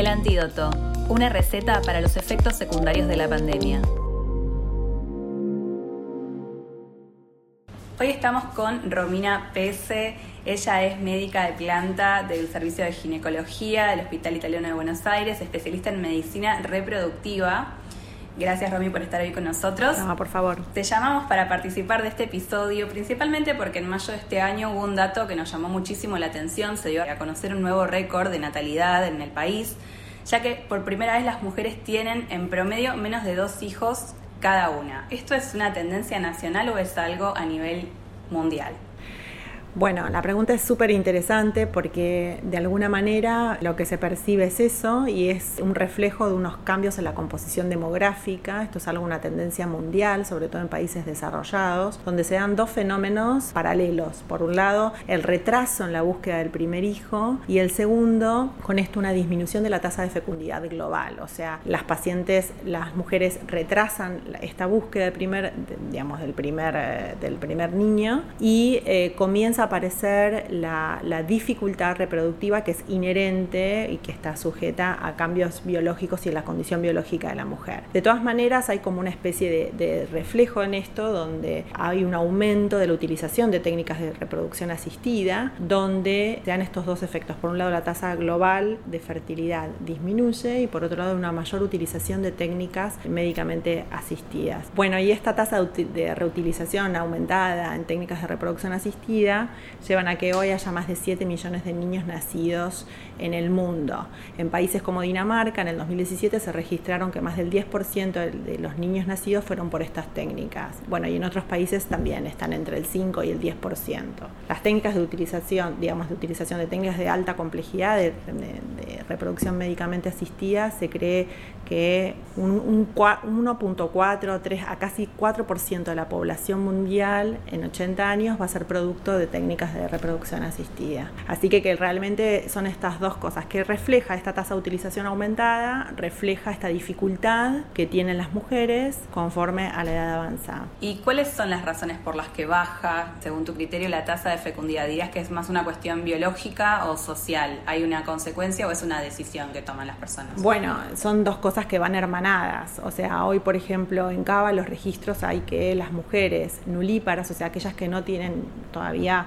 El antídoto, una receta para los efectos secundarios de la pandemia. Hoy estamos con Romina Pese. Ella es médica de planta del Servicio de Ginecología del Hospital Italiano de Buenos Aires, especialista en medicina reproductiva. Gracias Romy por estar hoy con nosotros. No, por favor. Te llamamos para participar de este episodio, principalmente porque en mayo de este año hubo un dato que nos llamó muchísimo la atención, se dio a conocer un nuevo récord de natalidad en el país, ya que por primera vez las mujeres tienen en promedio menos de dos hijos cada una. ¿Esto es una tendencia nacional o es algo a nivel mundial? Bueno, la pregunta es súper interesante porque de alguna manera lo que se percibe es eso y es un reflejo de unos cambios en la composición demográfica. Esto es algo una tendencia mundial, sobre todo en países desarrollados, donde se dan dos fenómenos paralelos. Por un lado, el retraso en la búsqueda del primer hijo y el segundo, con esto una disminución de la tasa de fecundidad global. O sea, las pacientes, las mujeres retrasan esta búsqueda del primer, digamos, del primer, eh, del primer niño y eh, aparecer la, dificultad reproductiva que es inherente y que está sujeta a cambios biológicos y en la condición biológica de la mujer. De todas maneras, hay como una especie de, reflejo en esto donde hay un aumento de la utilización de técnicas de reproducción asistida, donde se dan estos dos efectos. Por un lado, la tasa global de fertilidad disminuye y por otro lado, una mayor utilización de técnicas médicamente asistidas. Bueno, y esta tasa de reutilización aumentada en técnicas de reproducción asistida llevan a que hoy haya más de 7 millones de niños nacidos en el mundo. En países como Dinamarca, en el 2017 se registraron que más del 10% de los niños nacidos fueron por estas técnicas. Bueno, y en otros países también están entre el 5 y el 10%. Las técnicas de utilización, digamos, de utilización de técnicas de alta complejidad, de, reproducción médicamente asistida, se cree que un, un 1.4, 3 a casi 4% de la población mundial en 80 años va a ser producto de técnicas de reproducción asistida. Así que, que realmente son estas dos cosas, que refleja esta tasa de utilización aumentada, refleja esta dificultad que tienen las mujeres conforme a la edad avanzada. ¿Y cuáles son las razones por las que baja, según tu criterio, la tasa de fecundidad? ¿Dirías que es más una cuestión biológica o social? ¿Hay una consecuencia o es una decisión que toman las personas? Bueno, son dos cosas que van hermanadas. O sea, hoy, por ejemplo, en Cava los registros hay que las mujeres nulíparas, o sea, aquellas que no tienen todavía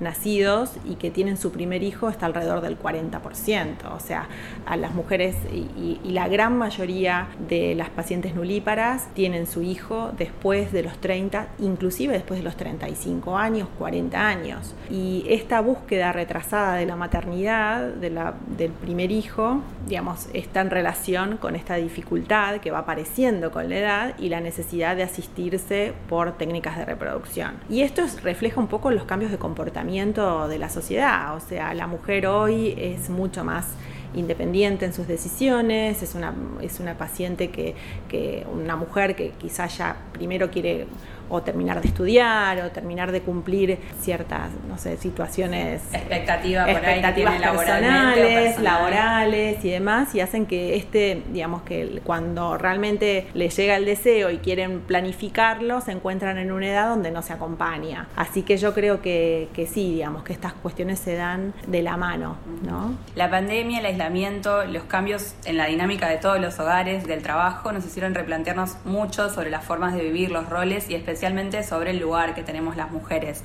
nacidos y que tienen su primer hijo está alrededor del 40%. O sea, a las mujeres y, la gran mayoría de las pacientes nulíparas tienen su hijo después de los 30, inclusive después de los 35 años, 40 años. Y esta búsqueda retrasada de la maternidad de la, del primer hijo, digamos, está en relación con esta dificultad que va apareciendo con la edad y la necesidad de asistirse por técnicas de reproducción. Y esto refleja un poco los cambios de comportamiento de la sociedad, o sea, la mujer hoy es mucho más independiente en sus decisiones, es una, es una paciente que, que una mujer que quizás ya primero quiere o terminar de estudiar o terminar de cumplir ciertas, no sé, situaciones expectativas, expectativas personales, laborales y demás y hacen que este, digamos que cuando realmente les llega el deseo y quieren planificarlo, se encuentran en una edad donde no se acompaña. Así que yo creo que, que sí, digamos que estas cuestiones se dan de la mano, ¿no? La pandemia, el aislamiento, los cambios en la dinámica de todos los hogares, del trabajo, nos hicieron replantearnos mucho sobre las formas de vivir los roles y especialmente especialmente sobre el lugar que tenemos las mujeres.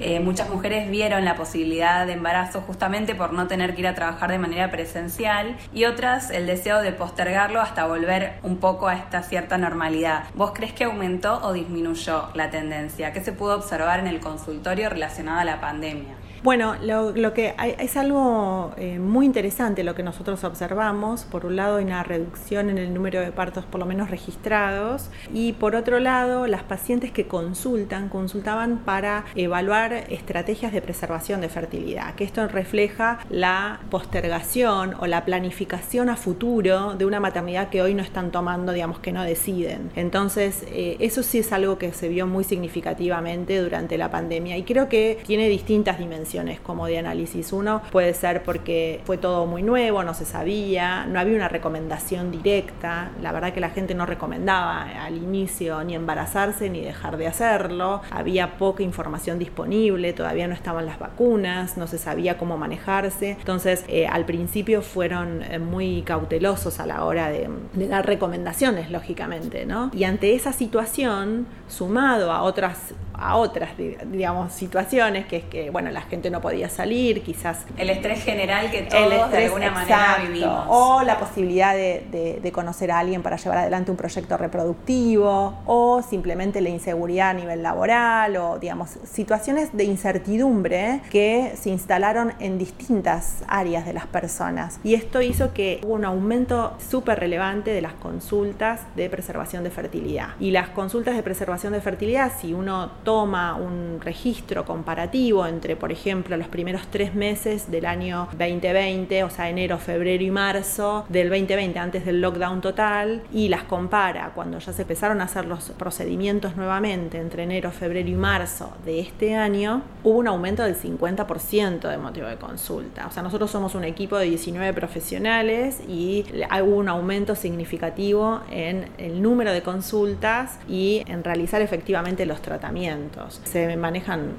Eh, muchas mujeres vieron la posibilidad de embarazo justamente por no tener que ir a trabajar de manera presencial y otras el deseo de postergarlo hasta volver un poco a esta cierta normalidad. ¿Vos crees que aumentó o disminuyó la tendencia? ¿Qué se pudo observar en el consultorio relacionado a la pandemia? Bueno, lo, que es algo eh, muy interesante lo que nosotros observamos. Por un lado, hay una reducción en el número de partos, por lo menos registrados, y por otro lado, las pacientes que consultan, consultaban para evaluar estrategias de preservación de fertilidad, que esto refleja la postergación o la planificación a futuro de una maternidad que hoy no están tomando, digamos que no deciden. Entonces, eh, eso sí es algo que se vio muy significativamente durante la pandemia y creo que tiene distintas dimensiones como de análisis. Uno puede ser porque fue todo muy nuevo, no se sabía, no había una recomendación directa, la verdad que la gente no recomendaba al inicio ni embarazarse ni dejar de hacerlo, había poca información disponible, todavía no estaban las vacunas, no se sabía cómo manejarse, entonces eh, al principio fueron eh, muy cautelosos a la hora de, de dar recomendaciones, lógicamente, ¿no? Y ante esa situación, sumado a otras a otras, digamos, situaciones, que es que, bueno, la gente no podía salir, quizás... El estrés general que todos de alguna manera vivimos. O la posibilidad de, de, conocer a alguien para llevar adelante un proyecto reproductivo, o simplemente la inseguridad a nivel laboral, o, digamos, situaciones de incertidumbre que se instalaron en distintas áreas de las personas. Y esto hizo que hubo un aumento súper relevante de las consultas de preservación de fertilidad. Y las consultas de preservación de fertilidad, si uno toma un registro comparativo entre, por ejemplo, los primeros tres meses del año 2020, o sea, enero, febrero y marzo del 2020, antes del lockdown total, y las compara cuando ya se empezaron a hacer los procedimientos nuevamente entre enero, febrero y marzo de este año, hubo un aumento del 50% de motivo de consulta. O sea, nosotros somos un equipo de 19 profesionales y hubo un aumento significativo en el número de consultas y en realizar efectivamente los tratamientos. Se manejan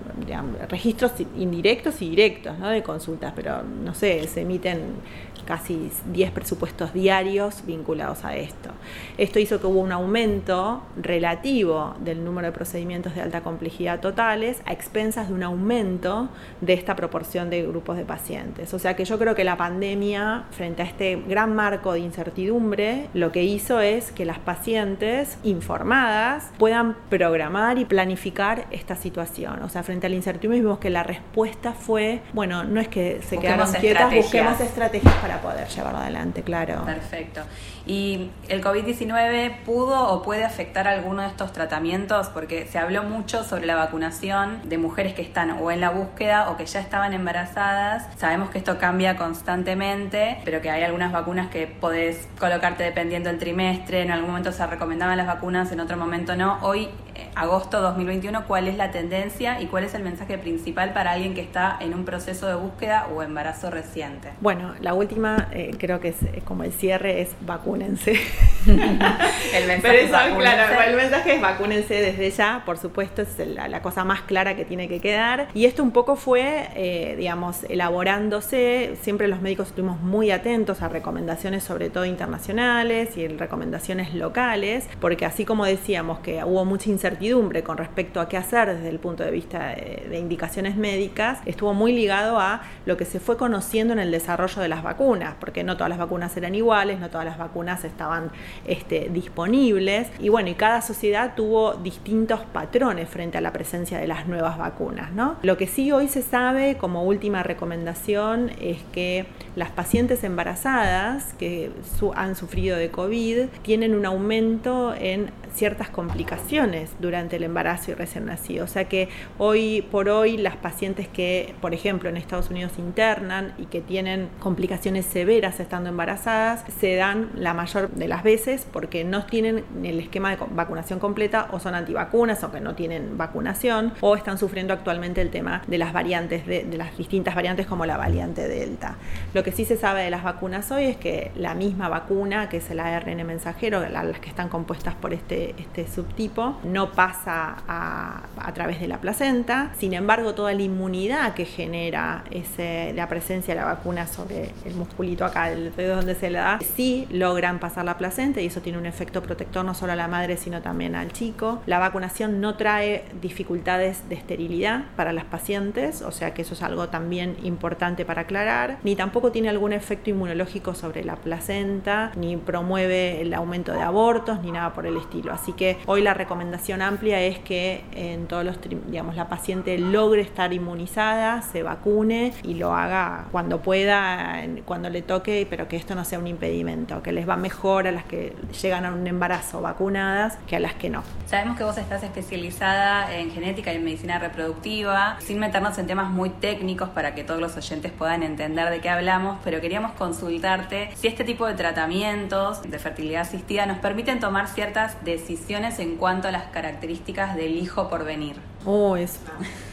registros indirectos y directos de consultas, pero no sé, se emiten casi 10 presupuestos diarios vinculados a esto. Esto hizo que hubo un aumento relativo del número de procedimientos de alta complejidad totales a expensas de un aumento de esta proporción de grupos de pacientes. O sea que yo creo que la pandemia, frente a este gran marco de incertidumbre, lo que hizo es que las pacientes informadas puedan programar y planificar esta situación. O sea, frente a la incertidumbre vimos que la respuesta fue, bueno, no es que se quedaron quietas, busquemos estrategias para poder llevarlo adelante, claro. Perfecto. ¿Y el COVID-19 pudo o puede afectar alguno de estos tratamientos? Porque se habló mucho sobre la vacunación de mujeres que están o en la búsqueda o que ya estaban embarazadas. Sabemos que esto cambia constantemente, pero que hay algunas vacunas que podés colocarte dependiendo del trimestre. En algún momento se recomendaban las vacunas, en otro momento no. Hoy, agosto 2021, ¿cuál es la tendencia y cuál es el mensaje principal para alguien que está en un proceso de búsqueda o embarazo reciente? Bueno, la última eh, creo que es como el cierre es vacúnense. El mensaje es Claro, el mensaje es vacúnense desde ya, por supuesto, es la, cosa más clara que tiene que quedar. Y esto un poco fue, eh, digamos, elaborándose, siempre los médicos estuvimos muy atentos a recomendaciones, sobre todo internacionales y recomendaciones locales, porque así como decíamos que hubo mucha incertidumbre con respecto a qué hacer desde el punto de vista de indicaciones médicas, estuvo muy ligado a lo que se fue conociendo en el desarrollo de las vacunas porque no todas las vacunas eran iguales, no todas las vacunas estaban este, disponibles. Y bueno, y cada sociedad tuvo distintos patrones frente a la presencia de las nuevas vacunas. ¿no? Lo que sí hoy se sabe como última recomendación es que las pacientes embarazadas que han sufrido de COVID tienen un aumento en ciertas complicaciones durante el embarazo y recién nacido. O sea que hoy por hoy las pacientes que, por ejemplo, en Estados Unidos internan y que tienen complicaciones severas estando embarazadas, se dan la mayor de las veces porque no tienen el esquema de vacunación completa o son antivacunas o que no tienen vacunación o están sufriendo actualmente el tema de las variantes, de, las distintas variantes como la variante Delta. Lo que sí se sabe de las vacunas hoy es que la misma vacuna, que es el ARN mensajero, las que están compuestas por este este, subtipo no pasa a, través de la placenta. Sin embargo, toda la inmunidad que genera la presencia de la vacuna sobre el musculito acá, el donde se le da, sí logran pasar la placenta y eso tiene un efecto protector no solo a la madre, sino también al chico. La vacunación no trae dificultades de esterilidad para las pacientes, o sea que eso es algo también importante para aclarar, ni tampoco tiene algún efecto inmunológico sobre la placenta, ni promueve el aumento de abortos, ni nada por el estilo. Así que hoy la recomendación amplia es que en todos los, digamos, la paciente logre estar inmunizada, se vacune y lo haga cuando pueda, cuando le toque, pero que esto no sea un impedimento, que les va mejor a las que que llegan a un embarazo vacunadas que a las que no. Sabemos que vos estás especializada en genética y en medicina reproductiva, sin meternos en temas muy técnicos para que todos los oyentes puedan entender de qué hablamos, pero queríamos consultarte si este tipo de tratamientos de fertilidad asistida nos permiten tomar ciertas decisiones en cuanto a las características del hijo por venir. Oh, es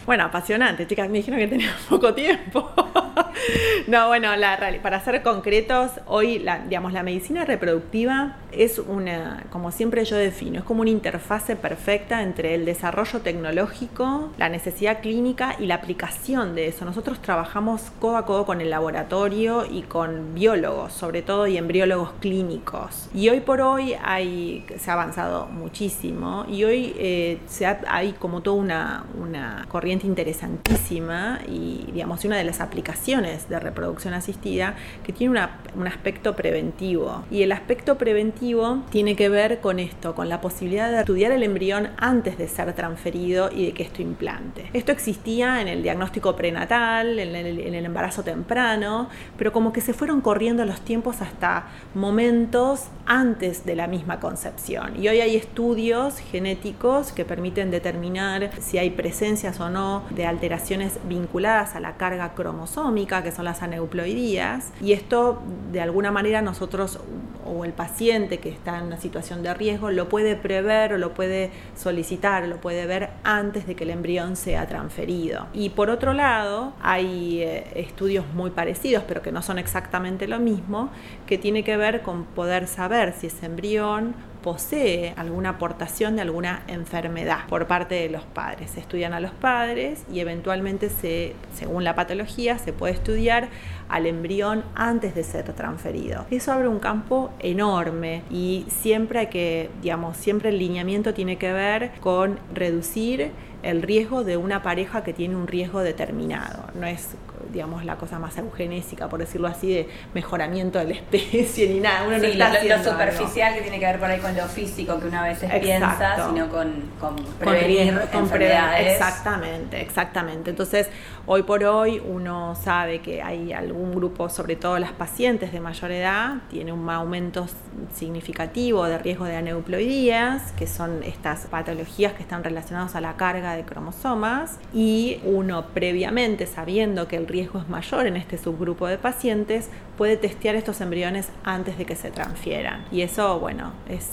bueno, apasionante, chicas. Me dijeron que tenía poco tiempo. no, bueno, la, para ser concretos, hoy la, digamos, la medicina reproductiva es una, como siempre yo defino, es como una interfase perfecta entre el desarrollo tecnológico, la necesidad clínica y la aplicación de eso. Nosotros trabajamos codo a codo con el laboratorio y con biólogos, sobre todo, y embriólogos clínicos. Y hoy por hoy hay, se ha avanzado muchísimo y hoy eh, se hay como toda una, una corriente interesantísima y, digamos, una de las aplicaciones de reproducción asistida que tiene un aspecto preventivo. Y el aspecto preventivo tiene que ver con esto, con la posibilidad de estudiar el embrión antes de ser transferido y de que esto implante. Esto existía en el diagnóstico prenatal, en el, en el embarazo temprano, pero como que se fueron corriendo los tiempos hasta momentos antes de la misma concepción. Y hoy hay estudios genéticos que permiten determinar si hay presencias o no de alteraciones vinculadas a la carga cromosómica, que son las aneuploidías, y esto de alguna manera nosotros o el paciente que está en una situación de riesgo lo puede prever o lo puede solicitar, o lo puede ver antes de que el embrión sea transferido. Y por otro lado, hay eh, estudios muy parecidos, pero que no son exactamente lo mismo, que tiene que ver con poder saber si ese embrión posee alguna aportación de alguna enfermedad por parte de los padres. Se estudian a los padres y eventualmente, se, según la patología, se puede estudiar al embrión antes de ser transferido. Eso abre un campo enorme y siempre hay que, digamos, siempre el lineamiento tiene que ver con reducir el riesgo de una pareja que tiene un riesgo determinado. No es digamos, la cosa más eugenésica, por decirlo así, de mejoramiento de la especie ni nada. Uno no está lo, superficial que tiene que ver por ahí con lo físico que una vez piensa, sino con, con prevenir enfermedades. Exactamente, exactamente. Entonces, hoy por hoy uno sabe que hay algún grupo, sobre todo las pacientes de mayor edad, tiene un aumento significativo de riesgo de aneuploidías, que son estas patologías que están relacionadas a la carga de cromosomas, y uno previamente sabiendo que el riesgo es mayor en este subgrupo de pacientes, puede testear estos embriones antes de que se transfieran. Y eso, bueno, es,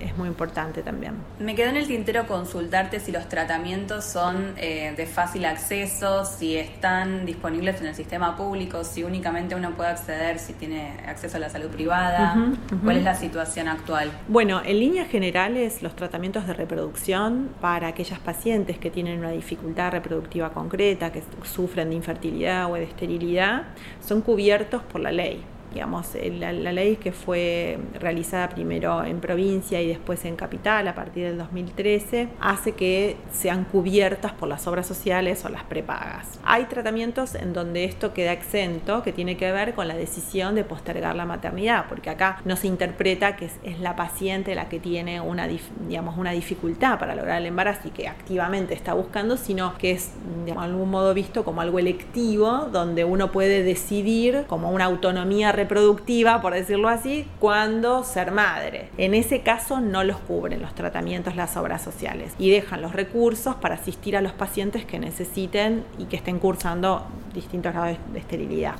es, muy importante también. Me quedó en el tintero consultarte si los tratamientos son eh, de fácil acceso, si están disponibles en el sistema público, si únicamente uno puede acceder, si tiene acceso a la salud privada. ¿Cuál es la situación actual? Bueno, en líneas generales, los tratamientos de reproducción para aquellas pacientes que tienen una dificultad reproductiva concreta, que sufren de infertilidad o de esterilidad, son cubiertos por la ley play. Digamos, la, ley que fue realizada primero en provincia y después en capital a partir del 2013 hace que sean cubiertas por las obras sociales o las prepagas. Hay tratamientos en donde esto queda exento, que tiene que ver con la decisión de postergar la maternidad, porque acá no se interpreta que es, la paciente la que tiene una, digamos, una dificultad para lograr el embarazo y que activamente está buscando, sino que es de algún modo visto como algo electivo, donde uno puede decidir como una autonomía reproductiva, por decirlo así, cuando ser madre. En ese caso no los cubren los tratamientos las obras sociales y dejan los recursos para asistir a los pacientes que necesiten y que estén cursando distintos grados de esterilidad.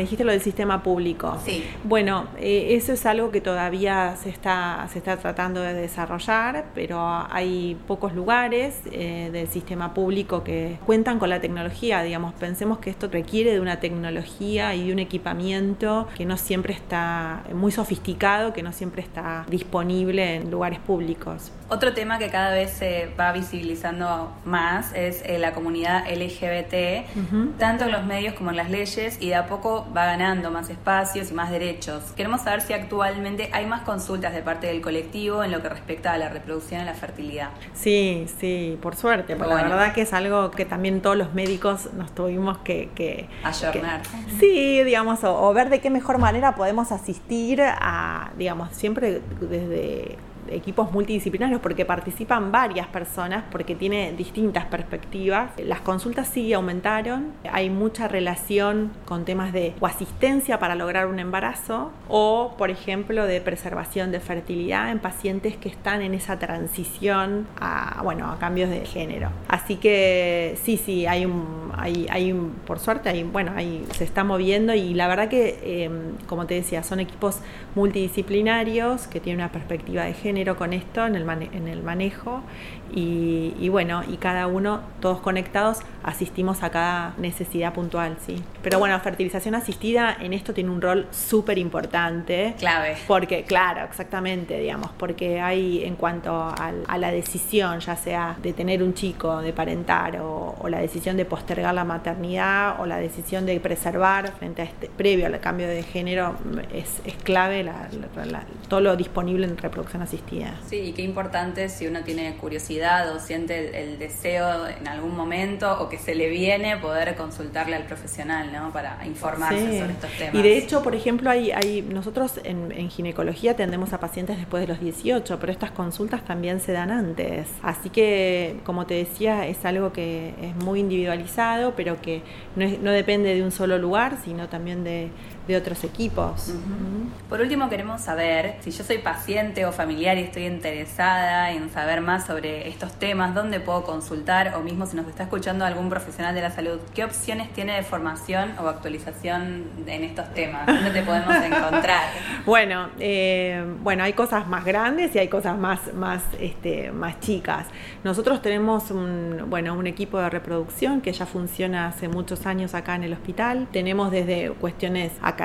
Me dijiste lo del sistema público. Sí. Bueno, eh, eso es algo que todavía se está, se está tratando de desarrollar, pero hay pocos lugares eh, del sistema público que cuentan con la tecnología. Digamos, pensemos que esto requiere de una tecnología y de un equipamiento que no siempre está muy sofisticado, que no siempre está disponible en lugares públicos. Otro tema que cada vez se va visibilizando más es eh, la comunidad LGBT, tanto en los medios como en las leyes, y de a poco va ganando más espacios y más derechos. Queremos saber si actualmente hay más consultas de parte del colectivo en lo que respecta a la reproducción y la fertilidad. Sí, sí, por suerte, porque la verdad que es algo que también todos los médicos nos tuvimos que... que Ayornar. sí, digamos, o ver de qué mejor manera podemos asistir a, digamos, siempre desde equipos multidisciplinarios porque participan varias personas, porque tiene distintas perspectivas. Las consultas sí aumentaron, hay mucha relación con temas de o asistencia para lograr un embarazo o, por ejemplo, de preservación de fertilidad en pacientes que están en esa transición a, bueno, a cambios de género. Así que sí, sí, hay un, hay, hay un, por suerte, hay, bueno, ahí se está moviendo y la verdad que, em, como te decía, son equipos multidisciplinarios que tienen una perspectiva de género con esto en el, en el manejo y, bueno, y cada uno, todos conectados, asistimos a cada necesidad puntual, sí. Pero bueno, fertilización asistida en esto tiene un rol súper importante. Clave. Porque, claro, exactamente, digamos, porque hay en cuanto a, la decisión, ya sea de tener un chico, de parentar, o, la decisión de postergar la maternidad, o la decisión de preservar frente a este, previo al cambio de género, es, clave todo lo disponible en reproducción asistida. Sí, y qué importante si uno tiene curiosidad o siente el, deseo en algún momento o que se le viene poder consultarle al profesional, ¿no? Para informarse sobre estos temas. Y de hecho, por ejemplo, hay, hay nosotros en, ginecología atendemos a pacientes después de los 18, pero estas consultas también se dan antes. Así que, como te decía, es algo que es muy individualizado, pero que no, no depende de un solo lugar, sino también de de otros equipos. Por último, queremos saber si yo soy paciente o familiar y estoy interesada en saber más sobre estos temas, dónde puedo consultar o mismo si nos está escuchando algún profesional de la salud, qué opciones tiene de formación o actualización en estos temas, dónde te podemos encontrar. bueno, eh, bueno, hay cosas más grandes y hay cosas más, más, este, más chicas. Nosotros tenemos un, bueno, un equipo de reproducción que ya funciona hace muchos años acá en el hospital. Tenemos desde cuestiones académicas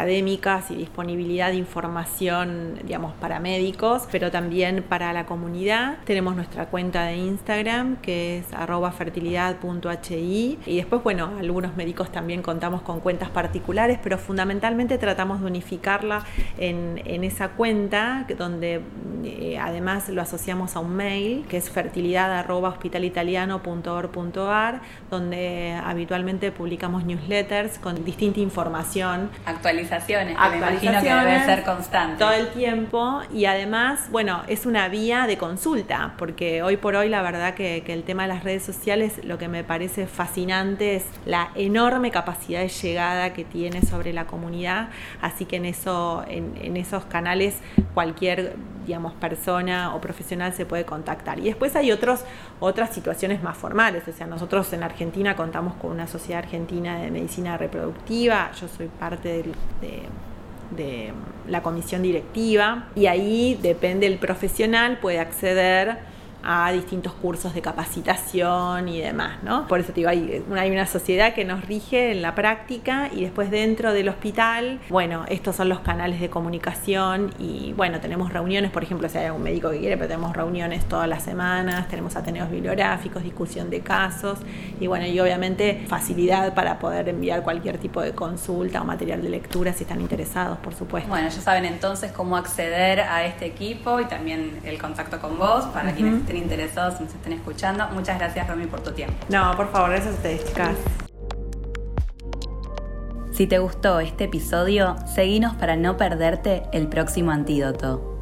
y disponibilidad de información, digamos, para médicos, pero también para la comunidad. Tenemos nuestra cuenta de Instagram que es fertilidad.hi y después, bueno, algunos médicos también contamos con cuentas particulares, pero fundamentalmente tratamos de unificarla en, esa cuenta donde eh, además lo asociamos a un mail que es fertilidad arroba hospitalitaliano.org.ar donde habitualmente publicamos newsletters con distinta información. Actualizada actualizaciones, que me imagino que debe ser constante. Todo el tiempo. Y además, bueno, es una vía de consulta, porque hoy por hoy la verdad que, el tema de las redes sociales lo que me parece fascinante es la enorme capacidad de llegada que tiene sobre la comunidad, así que en, eso, en, esos canales cualquier digamos, persona o profesional se puede contactar. Y después hay otros, otras situaciones más formales, o sea, nosotros en Argentina contamos con una sociedad argentina de medicina reproductiva, yo soy parte del, de, la comisión directiva. Y ahí depende el profesional, puede acceder a distintos cursos de capacitación y demás, ¿no? Por eso te digo, hay una, hay una sociedad que nos rige en la práctica y después dentro del hospital, bueno, estos son los canales de comunicación y bueno, tenemos reuniones, por ejemplo, si hay algún médico que quiere, pero tenemos reuniones todas las semanas, tenemos ateneos bibliográficos, discusión de casos y bueno, y obviamente facilidad para poder enviar cualquier tipo de consulta o material de lectura si están interesados, por supuesto. Bueno, ya saben entonces cómo acceder a este equipo y también el contacto con vos para quienes estén interesados, nos estén escuchando. Muchas gracias, Romy, por tu tiempo. No, por favor, gracias a ustedes, chicas. Si te gustó este episodio, seguinos para no perderte el próximo antídoto.